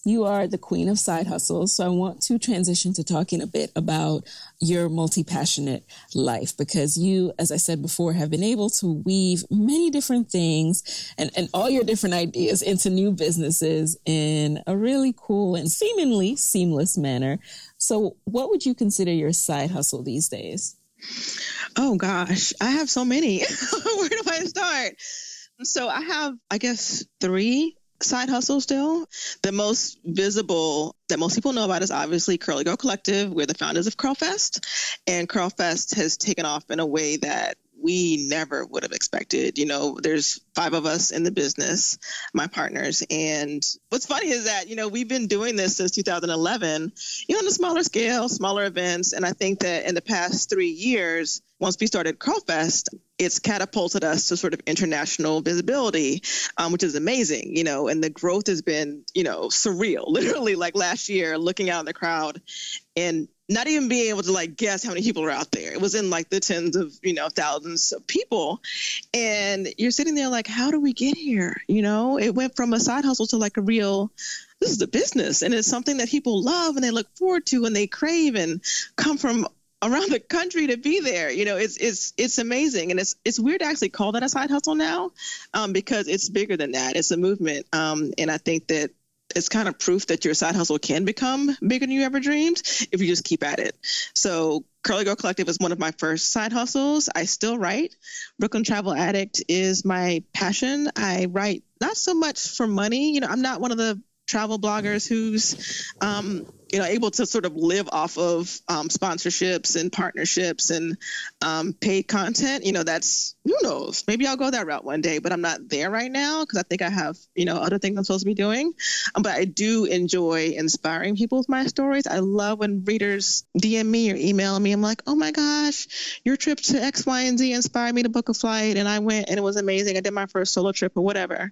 [SPEAKER 2] you are the queen of side hustles. So I want to transition to talking a bit about your multi passionate life because you, as I said before, have been able to weave many different things and, and all your different ideas into new businesses in a really cool and seemingly seamless manner. So, what would you consider your side hustle these days?
[SPEAKER 1] Oh gosh, I have so many. Where do I start? So I have, I guess, three side hustle still. The most visible that most people know about is obviously Curly Girl Collective. We're the founders of Curlfest, and Curlfest has taken off in a way that we never would have expected. You know, there's five of us in the business, my partners. And what's funny is that, you know, we've been doing this since 2011, you know, on a smaller scale, smaller events. And I think that in the past three years, once we started Curlfest, it's catapulted us to sort of international visibility, um, which is amazing, you know, and the growth has been, you know, surreal. Literally, like last year, looking out in the crowd and not even being able to like guess how many people are out there. It was in like the tens of, you know, thousands of people. And you're sitting there like, how do we get here? You know, it went from a side hustle to like a real this is a business and it's something that people love and they look forward to and they crave and come from around the country to be there. You know, it's it's it's amazing, and it's it's weird to actually call that a side hustle now, um, because it's bigger than that. It's a movement, um, and I think that it's kind of proof that your side hustle can become bigger than you ever dreamed if you just keep at it. So Curly Girl Collective is one of my first side hustles. I still write. Brooklyn Travel Addict is my passion. I write not so much for money. You know, I'm not one of the travel bloggers who's um, you know able to sort of live off of um, sponsorships and partnerships and um, paid content you know that's who knows? Maybe i'll go that route one day but i'm not there right now because i think i have you know other things i'm supposed to be doing. Um, but i do enjoy inspiring people with my stories. I love when readers dm me or email me. I'm like oh my gosh your trip to x y and z inspired me to book a flight and i went and it was amazing. I did my first solo trip or whatever.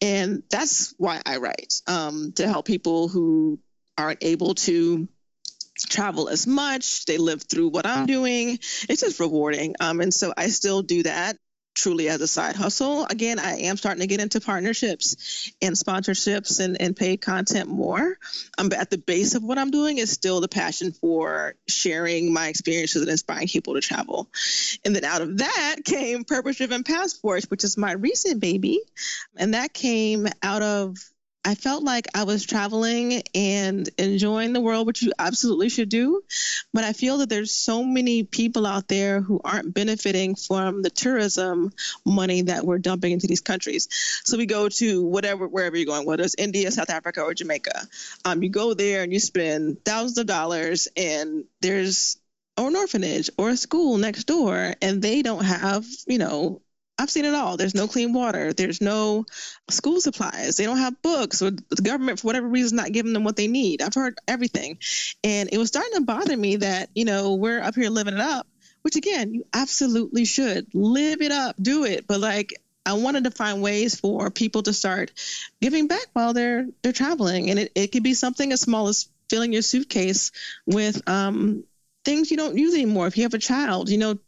[SPEAKER 1] And that's why i write um, to help people who aren't able to travel as much. They live through what I'm doing. It's just rewarding. Um, and so I still do that truly as a side hustle. Again, I am starting to get into partnerships and sponsorships and, and paid content more. Um, but at the base of what I'm doing is still the passion for sharing my experiences and inspiring people to travel. And then out of that came Purpose Driven Passports, which is my recent baby. And that came out of I felt like I was traveling and enjoying the world, which you absolutely should do. But I feel that there's so many people out there who aren't benefiting from the tourism money that we're dumping into these countries. So we go to whatever, wherever you're going, whether it's India, South Africa, or Jamaica. Um, you go there and you spend thousands of dollars, and there's or an orphanage or a school next door, and they don't have, you know, I've seen it all. There's no clean water. There's no school supplies. They don't have books, or the government, for whatever reason, is not giving them what they need. I've heard everything. And it was starting to bother me that, you know, we're up here living it up, which again, you absolutely should live it up, do it. But like, I wanted to find ways for people to start giving back while they're they're traveling. And it, it could be something as small as filling your suitcase with um, things you don't use anymore. If you have a child, you know,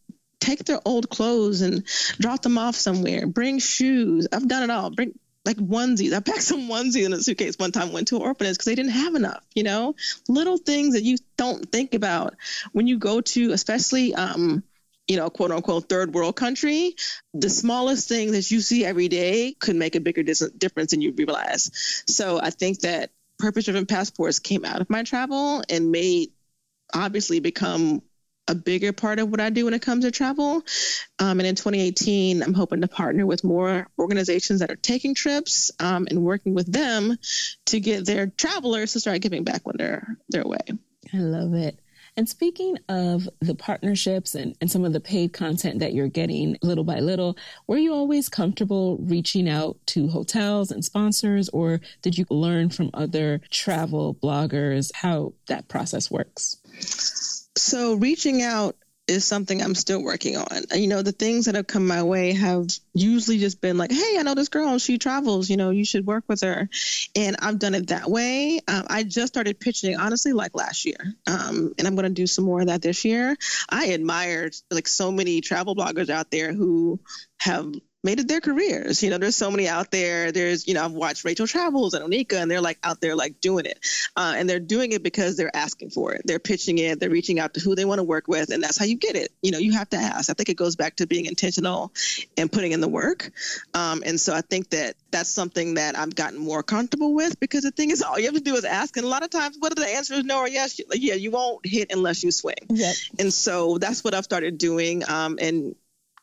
[SPEAKER 1] take their old clothes and drop them off somewhere. Bring shoes. I've done it all. Bring like onesies. I packed some onesies in a suitcase one time. Went to an orphanage because they didn't have enough. You know, little things that you don't think about when you go to, especially. Um, you know, quote unquote, third world country, the smallest thing that you see every day could make a bigger dis- difference than you realize. So I think that purpose driven passports came out of my travel and made obviously become a bigger part of what I do when it comes to travel. Um, and in 2018, I'm hoping to partner with more organizations that are taking trips um, and working with them to get their travelers to start giving back when they're their way.
[SPEAKER 2] I love it. And speaking of the partnerships and, and some of the paid content that you're getting little by little, were you always comfortable reaching out to hotels and sponsors, or did you learn from other travel bloggers how that process works?
[SPEAKER 1] So reaching out is something I'm still working on. You know, the things that have come my way have usually just been like, hey, I know this girl, she travels, you know, you should work with her. And I've done it that way. Um, I just started pitching, honestly, like last year. Um, and I'm going to do some more of that this year. I admired like so many travel bloggers out there who have made it their careers. You know, there's so many out there. There's, you know, I've watched Rachel Travels and Oneika, and they're like out there like doing it. Uh, and they're doing it because they're asking for it. They're pitching it. They're reaching out to who they want to work with. And that's how you get it. You know, you have to ask. I think it goes back to being intentional and putting in the work. Um, and so I think that that's something that I've gotten more comfortable with because the thing is, all you have to do is ask. And a lot of times, whether the answer is no or yes, yeah, you won't hit unless you swing. Yep. And so that's what I've started doing. Um, and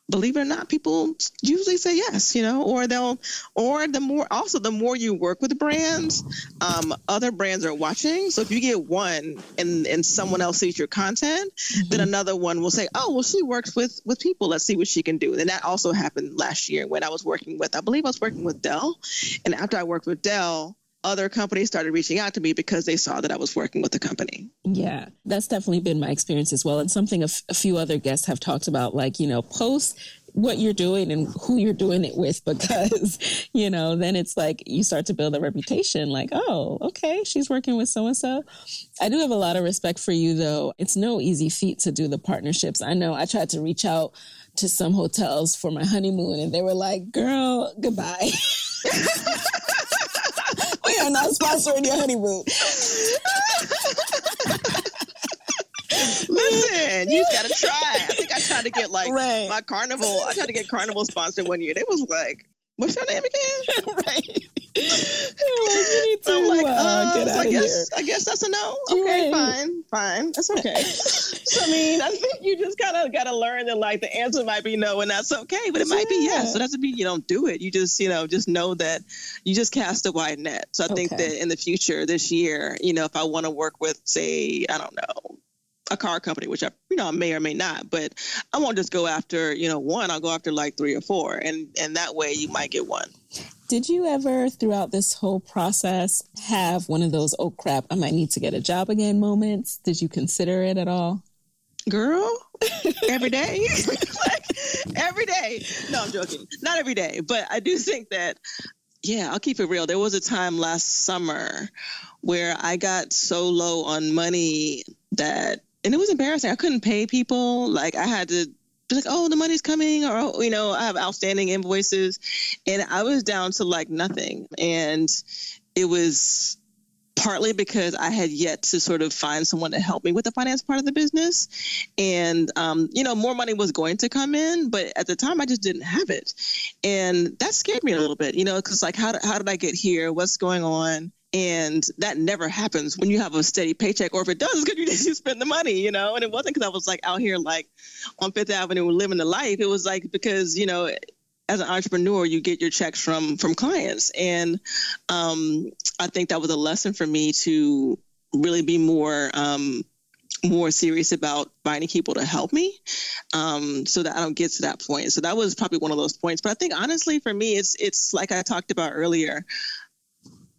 [SPEAKER 1] believe it or not, people usually say yes, you know, or they'll, or the more, also the more you work with brands, um, other brands are watching. So if you get one and, and someone else sees your content, mm-hmm. then another one will say, oh, well, she works with, with people. Let's see what she can do. And that also happened last year when I was working with, I believe I was working with Dell. And after I worked with Dell, other companies started reaching out to me because they saw that I was working with the company.
[SPEAKER 2] Yeah, that's definitely been my experience as well. And something a, f- a few other guests have talked about, like, you know, post what you're doing and who you're doing it with because, you know, then it's like you start to build a reputation like, oh, okay, she's working with so and so. I do have a lot of respect for you, though. It's no easy feat to do the partnerships. I know I tried to reach out to some hotels for my honeymoon and they were like, girl, goodbye. we are not sponsoring your honeymoon.
[SPEAKER 1] Listen, you gotta try. I think I tried to get like right. my carnival. I tried to get carnival sponsored one year. They was like, "What's your name again?" right. I'm like, uh, uh, so I guess here. I guess that's a no. Okay, right. fine, fine, that's okay. so I mean, I think you just kind of got to learn that like the answer might be no, and that's okay, but it might yeah. be yes. So it doesn't mean you don't do it. You just you know just know that you just cast a wide net. So I okay. think that in the future, this year, you know, if I want to work with, say, I don't know, a car company, which I, you know, I may or may not, but I won't just go after, you know, one. I'll go after like three or four, and and that way you might get one.
[SPEAKER 2] Did you ever, throughout this whole process, have one of those "oh crap, I might need to get a job again" moments? Did you consider it at all?
[SPEAKER 1] Girl, every day, like every day. No, I'm joking. Not every day, but I do think that. Yeah, I'll keep it real. There was a time last summer where I got so low on money that and it was embarrassing. I couldn't pay people. Like I had to be like, oh, the money's coming, or oh, you know, I have outstanding invoices, and I was down to like nothing. And it was partly because I had yet to sort of find someone to help me with the finance part of the business. And, um, you know, more money was going to come in, but at the time I just didn't have it. And that scared me a little bit, you know, because like, how, how did I get here? What's going on? And that never happens when you have a steady paycheck, or if it does, it's because you didn't spend the money, you know. And it wasn't because I was like out here like on Fifth Avenue living the life. It was like because you know, as an entrepreneur, you get your checks from from clients, and um, I think that was a lesson for me to really be more um, more serious about finding people to help me um, so that I don't get to that point. So that was probably one of those points. But I think honestly, for me, it's it's like I talked about earlier.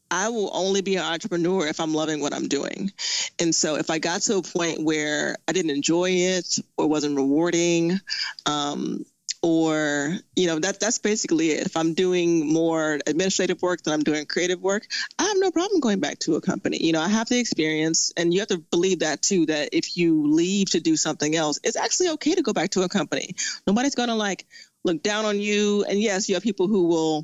[SPEAKER 1] I will only be an entrepreneur if I'm loving what I'm doing. And so if I got to a point where I didn't enjoy it or wasn't rewarding, um, or you know that that's basically it. If I'm doing more administrative work than I'm doing creative work, I have no problem going back to a company. You know, I have the experience, and you have to believe that too. That if you leave to do something else, it's actually okay to go back to a company. Nobody's gonna like look down on you. And yes, you have people who will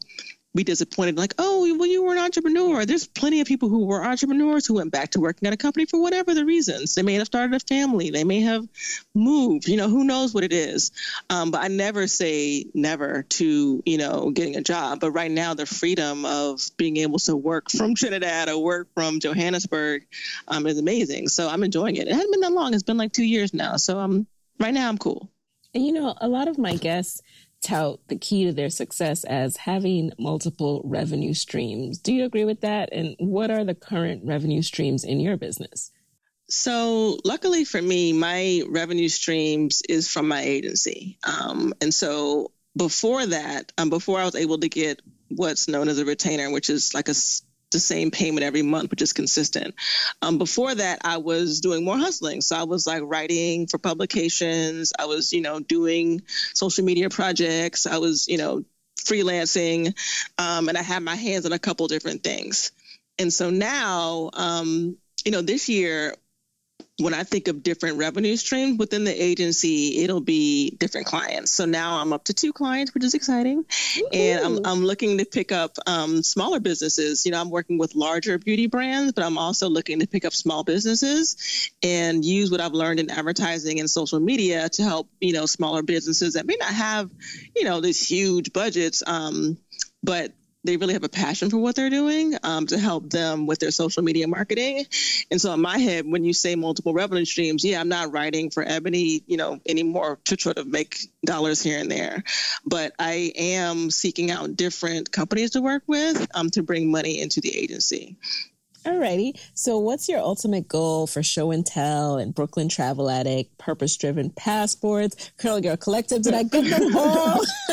[SPEAKER 1] be disappointed like oh well you were an entrepreneur. There's plenty of people who were entrepreneurs who went back to working at a company for whatever the reasons. They may have started a family. They may have moved. You know who knows what it is. Um, but i never say never to you know getting a job. But right now the freedom of being able to work from trinidad or work from johannesburg um, is amazing. So i'm enjoying it. It hasn't been that long. It's been like two years now. So i'm um, right now i'm cool.
[SPEAKER 2] And you know a lot of my guests tout the key to their success as having multiple revenue streams. Do you agree with that? And what are the current revenue streams in your business?
[SPEAKER 1] So, luckily for me, my revenue streams is from my agency. Um, and so, before that, um, before I was able to get what's known as a retainer, which is like a the same payment every month, which is consistent. Um, before that, I was doing more hustling. So I was like writing for publications. I was, you know, doing social media projects. I was, you know, freelancing. Um, and I had my hands on a couple different things. And so now, um, you know, this year when I think of different revenue streams within the agency, it'll be different clients. So now I'm up to two clients, which is exciting. Ooh. And I'm, I'm looking to pick up um, smaller businesses. You know, I'm working with larger beauty brands, but I'm also looking to pick up small businesses and use what I've learned in advertising and social media to help, you know, smaller businesses that may not have, you know, these huge budgets. Um, but they really have a passion for what they're doing um, to help them with their social media marketing. And so in my head, when you say multiple revenue streams, yeah, I'm not writing for Ebony, you know, anymore to try to make dollars here and there, but I am seeking out different companies to work with um, to bring money into the agency.
[SPEAKER 2] Alrighty. So, what's your ultimate goal for Show and Tell and Brooklyn Travel Addict, Purpose Driven Passports, Curly Girl Collective? Did I get them all?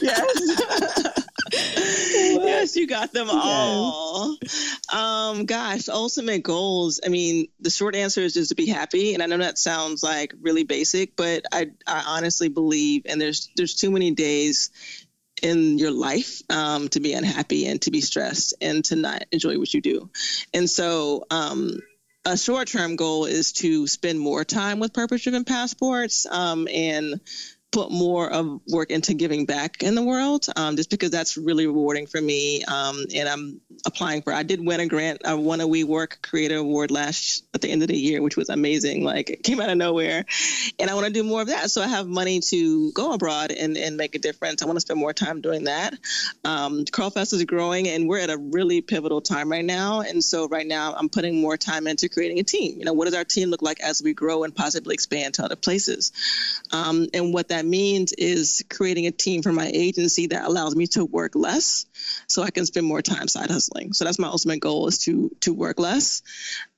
[SPEAKER 1] yes. Yes, you got them all. Um, gosh, ultimate goals. I mean, the short answer is just to be happy. And I know that sounds like really basic, but I, I honestly believe, and there's there's too many days in your life um, to be unhappy and to be stressed and to not enjoy what you do. And so, um, a short term goal is to spend more time with purpose driven passports um, and put more of work into giving back in the world, um, just because that's really rewarding for me. Um, and I'm applying for. I did win a grant. I won a WeWork Creator Award last at the end of the year, which was amazing. Like it came out of nowhere, and I want to do more of that. So I have money to go abroad and, and make a difference. I want to spend more time doing that. Um, Curlfest is growing, and we're at a really pivotal time right now. And so right now, I'm putting more time into creating a team. You know, what does our team look like as we grow and possibly expand to other places? Um, and what that that means is creating a team for my agency that allows me to work less so I can spend more time side hustling. So that's my ultimate goal is to to work less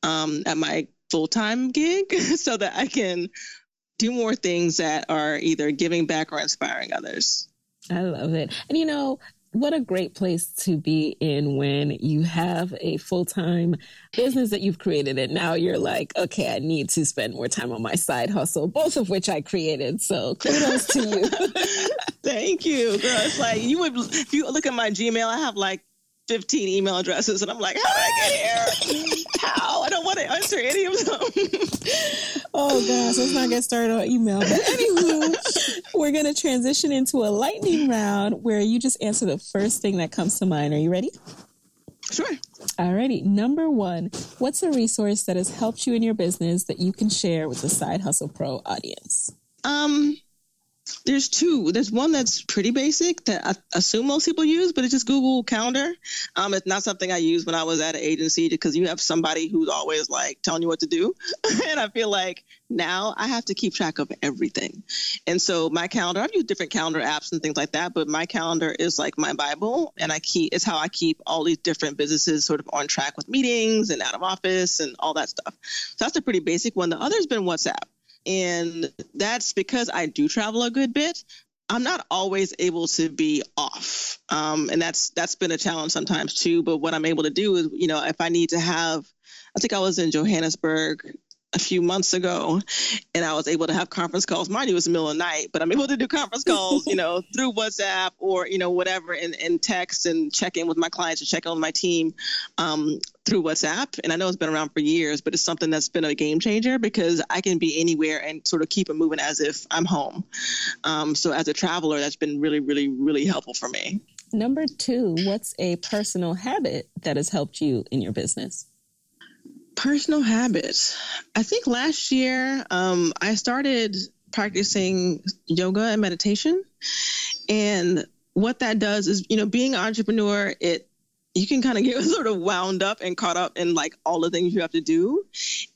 [SPEAKER 1] um, at my full-time gig so that I can do more things that are either giving back or inspiring others.
[SPEAKER 2] I love it. And you know, what a great place to be in when you have a full time business that you've created. And now you're like, okay, I need to spend more time on my side hustle, both of which I created. So kudos to you.
[SPEAKER 1] Thank you, girl. It's like you would, if you look at my Gmail, I have like 15 email addresses and I'm like, how did I get here? how? I don't want to answer any of them.
[SPEAKER 2] oh gosh, let's not get started on email. But anywho, we're gonna transition into a lightning round where you just answer the first thing that comes to mind. Are you ready?
[SPEAKER 1] Sure.
[SPEAKER 2] Alrighty. Number one, what's a resource that has helped you in your business that you can share with the Side Hustle Pro audience?
[SPEAKER 1] Um, there's two. There's one that's pretty basic that I assume most people use, but it's just Google Calendar. Um, it's not something I used when I was at an agency because you have somebody who's always like telling you what to do, and I feel like now I have to keep track of everything. And so my calendar, I've used different calendar apps and things like that, but my calendar is like my Bible, and I keep it's how I keep all these different businesses sort of on track with meetings and out of office and all that stuff. So that's a pretty basic one. The other's been WhatsApp. And that's because I do travel a good bit. I'm not always able to be off. Um, and that's that's been a challenge sometimes too. But what I'm able to do is, you know, if I need to have I think I was in Johannesburg a few months ago and I was able to have conference calls. Mind you, it was the middle of the night, but I'm able to do conference calls, you know, through WhatsApp or, you know, whatever and, and text and check in with my clients and check in with my team um, through WhatsApp. And I know it's been around for years, but it's something that's been a game changer because I can be anywhere and sort of keep it moving as if I'm home. Um, so as a traveler, that's been really, really, really helpful for me.
[SPEAKER 2] Number two, what's a personal habit that has helped you in your business?
[SPEAKER 1] Personal habits. I think last year um, I started practicing yoga and meditation. And what that does is, you know, being an entrepreneur, it you can kind of get sort of wound up and caught up in like all the things you have to do.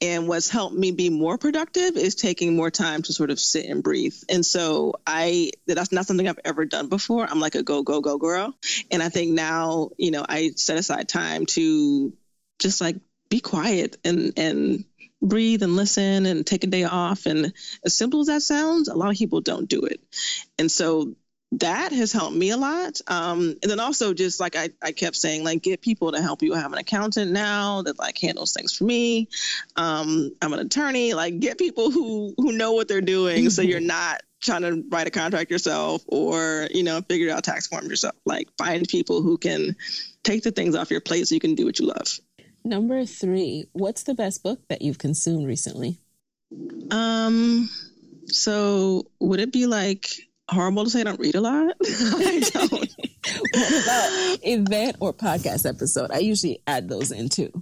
[SPEAKER 1] And what's helped me be more productive is taking more time to sort of sit and breathe. And so I that's not something I've ever done before. I'm like a go go go girl, and I think now you know I set aside time to just like be quiet and and breathe and listen and take a day off. And as simple as that sounds, a lot of people don't do it. And so that has helped me a lot. Um, and then also just like I, I kept saying, like get people to help you. I have an accountant now that like handles things for me. Um, I'm an attorney. Like get people who who know what they're doing, mm-hmm. so you're not trying to write a contract yourself or you know figure out tax forms yourself. Like find people who can take the things off your plate so you can do what you love.
[SPEAKER 2] Number three, what's the best book that you've consumed recently?
[SPEAKER 1] Um, so would it be like horrible to say I don't read a lot? I don't.
[SPEAKER 2] what about event or podcast episode? I usually add those in too.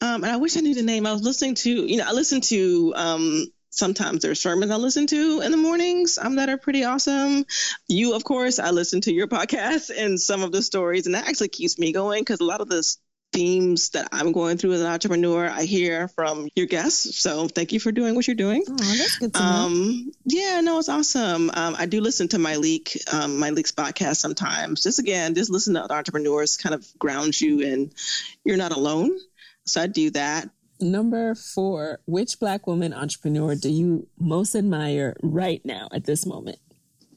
[SPEAKER 1] Um, and I wish I knew the name. I was listening to, you know, I listen to um sometimes there's sermons I listen to in the mornings um, that are pretty awesome. You, of course, I listen to your podcast and some of the stories, and that actually keeps me going because a lot of this themes that I'm going through as an entrepreneur, I hear from your guests. So thank you for doing what you're doing.
[SPEAKER 2] Oh, that's good to um,
[SPEAKER 1] Yeah, no, it's awesome. Um, I do listen to Myleik, um, Myleik's podcast sometimes. Just again, just listen to other entrepreneurs kind of grounds you and you're not alone. So I do that.
[SPEAKER 2] Number four, which Black woman entrepreneur do you most admire right now at this moment?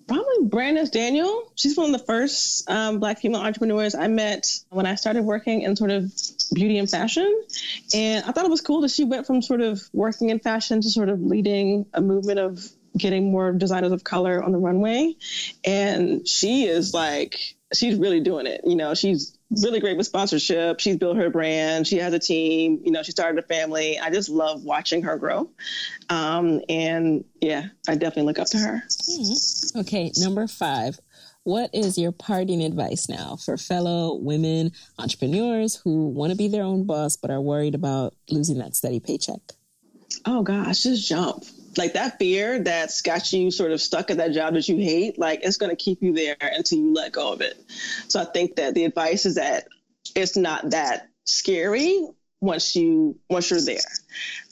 [SPEAKER 1] Probably Brandice Daniel. She's one of the first um, Black female entrepreneurs I met when I started working in sort of beauty and fashion. And I thought it was cool that she went from sort of working in fashion to sort of leading a movement of getting more designers of color on the runway. And she is like, she's really doing it. You know, she's really great with sponsorship. She's built her brand. She has a team. You know, she started a family. I just love watching her grow. Um, and yeah, I definitely look up to her.
[SPEAKER 2] Mm-hmm. Okay, number five. What is your parting advice now for fellow women entrepreneurs who want to be their own boss but are worried about losing that steady paycheck?
[SPEAKER 1] Oh gosh, just jump like that fear that's got you sort of stuck at that job that you hate, like it's going to keep you there until you let go of it. So I think that the advice is that it's not that scary once you once you're there.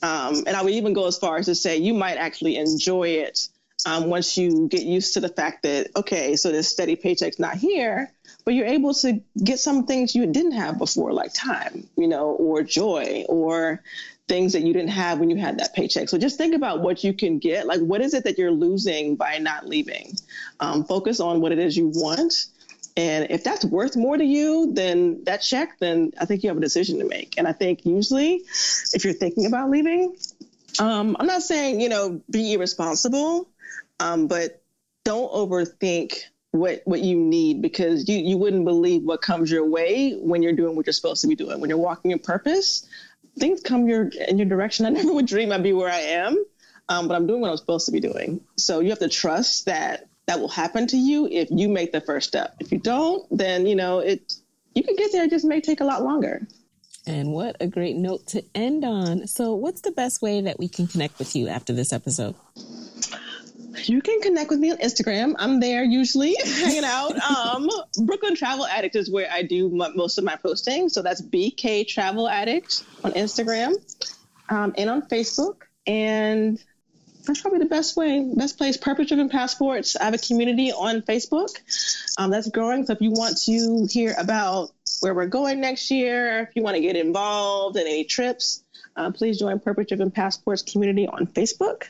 [SPEAKER 1] Um, and I would even go as far as to say you might actually enjoy it um, once you get used to the fact that okay, so this steady paycheck's not here, but you're able to get some things you didn't have before, like time, you know, or joy, or things that you didn't have when you had that paycheck. So just think about what you can get. Like, what is it that you're losing by not leaving? Um, focus on what it is you want. And if that's worth more to you than that check, then I think you have a decision to make. And I think usually, if you're thinking about leaving, um, I'm not saying, you know, be irresponsible, um, but don't overthink what what you need because you you wouldn't believe what comes your way when you're doing what you're supposed to be doing when you're walking in purpose things come your in your direction. I never would dream I'd be where I am, um, but I'm doing what I'm supposed to be doing. So you have to trust that that will happen to you if you make the first step. If you don't, then you know it. You can get there. It just may take a lot longer.
[SPEAKER 2] And what a great note to end on. So, what's the best way that we can connect with you after this episode?
[SPEAKER 1] You can connect with me on Instagram. I'm there usually hanging out. Um, Brooklyn Travel Addict is where I do m- most of my posting. So that's BK Travel Addict on Instagram um, and on Facebook. And that's probably the best way, best place. Purpose Driven Passports. I have a community on Facebook um, that's growing. So if you want to hear about where we're going next year, if you want to get involved in any trips, uh, please join Purpose Driven Passports community on Facebook.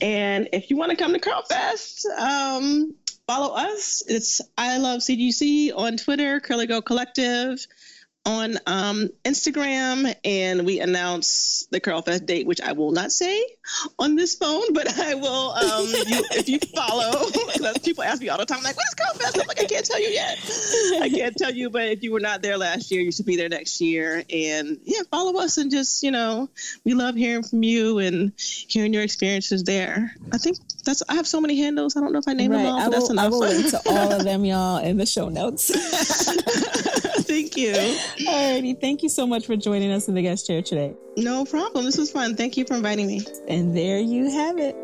[SPEAKER 1] And if you want to come to Curlfest, um, follow us. It's I Love CGC on Twitter, Curly Girl Collective on um, Instagram, and we announce the Curlfest date, which I will not say on this phone, but I will. Um, you, if you follow, because people ask me all the time, like, "What's Curlfest?" I'm like, "I can't tell you yet. I can't tell you." But if you were not there last year, you should be there next year. And yeah, follow us and just you know, we love hearing from you and hearing your experiences there. I think that's. I have so many handles. I don't know if I name right. them all.
[SPEAKER 2] I
[SPEAKER 1] will, that's enough. I
[SPEAKER 2] will link to all of them, y'all, in the show notes.
[SPEAKER 1] Thank you.
[SPEAKER 2] Alrighty. Thank you so much for joining us in the guest chair today.
[SPEAKER 1] No problem. This was fun. Thank you for inviting me.
[SPEAKER 2] And there you have it.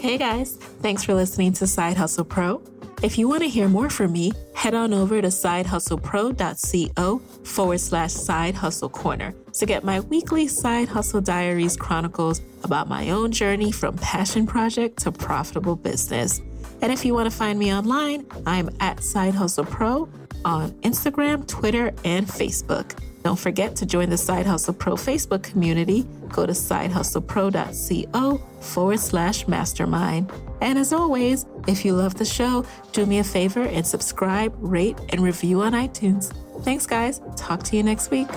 [SPEAKER 2] Hey guys, thanks for listening to Side Hustle Pro. If you want to hear more from me, head on over to sidehustlepro.co forward slash side hustle corner to get my weekly side hustle diaries chronicles about my own journey from passion project to profitable business. And if you want to find me online, I'm at Side Hustle Pro on Instagram, Twitter, and Facebook. Don't forget to join the Side Hustle Pro Facebook community. Go to sidehustlepro.co forward slash mastermind. And as always, if you love the show, do me a favor and subscribe, rate, and review on iTunes. Thanks, guys. Talk to you next week.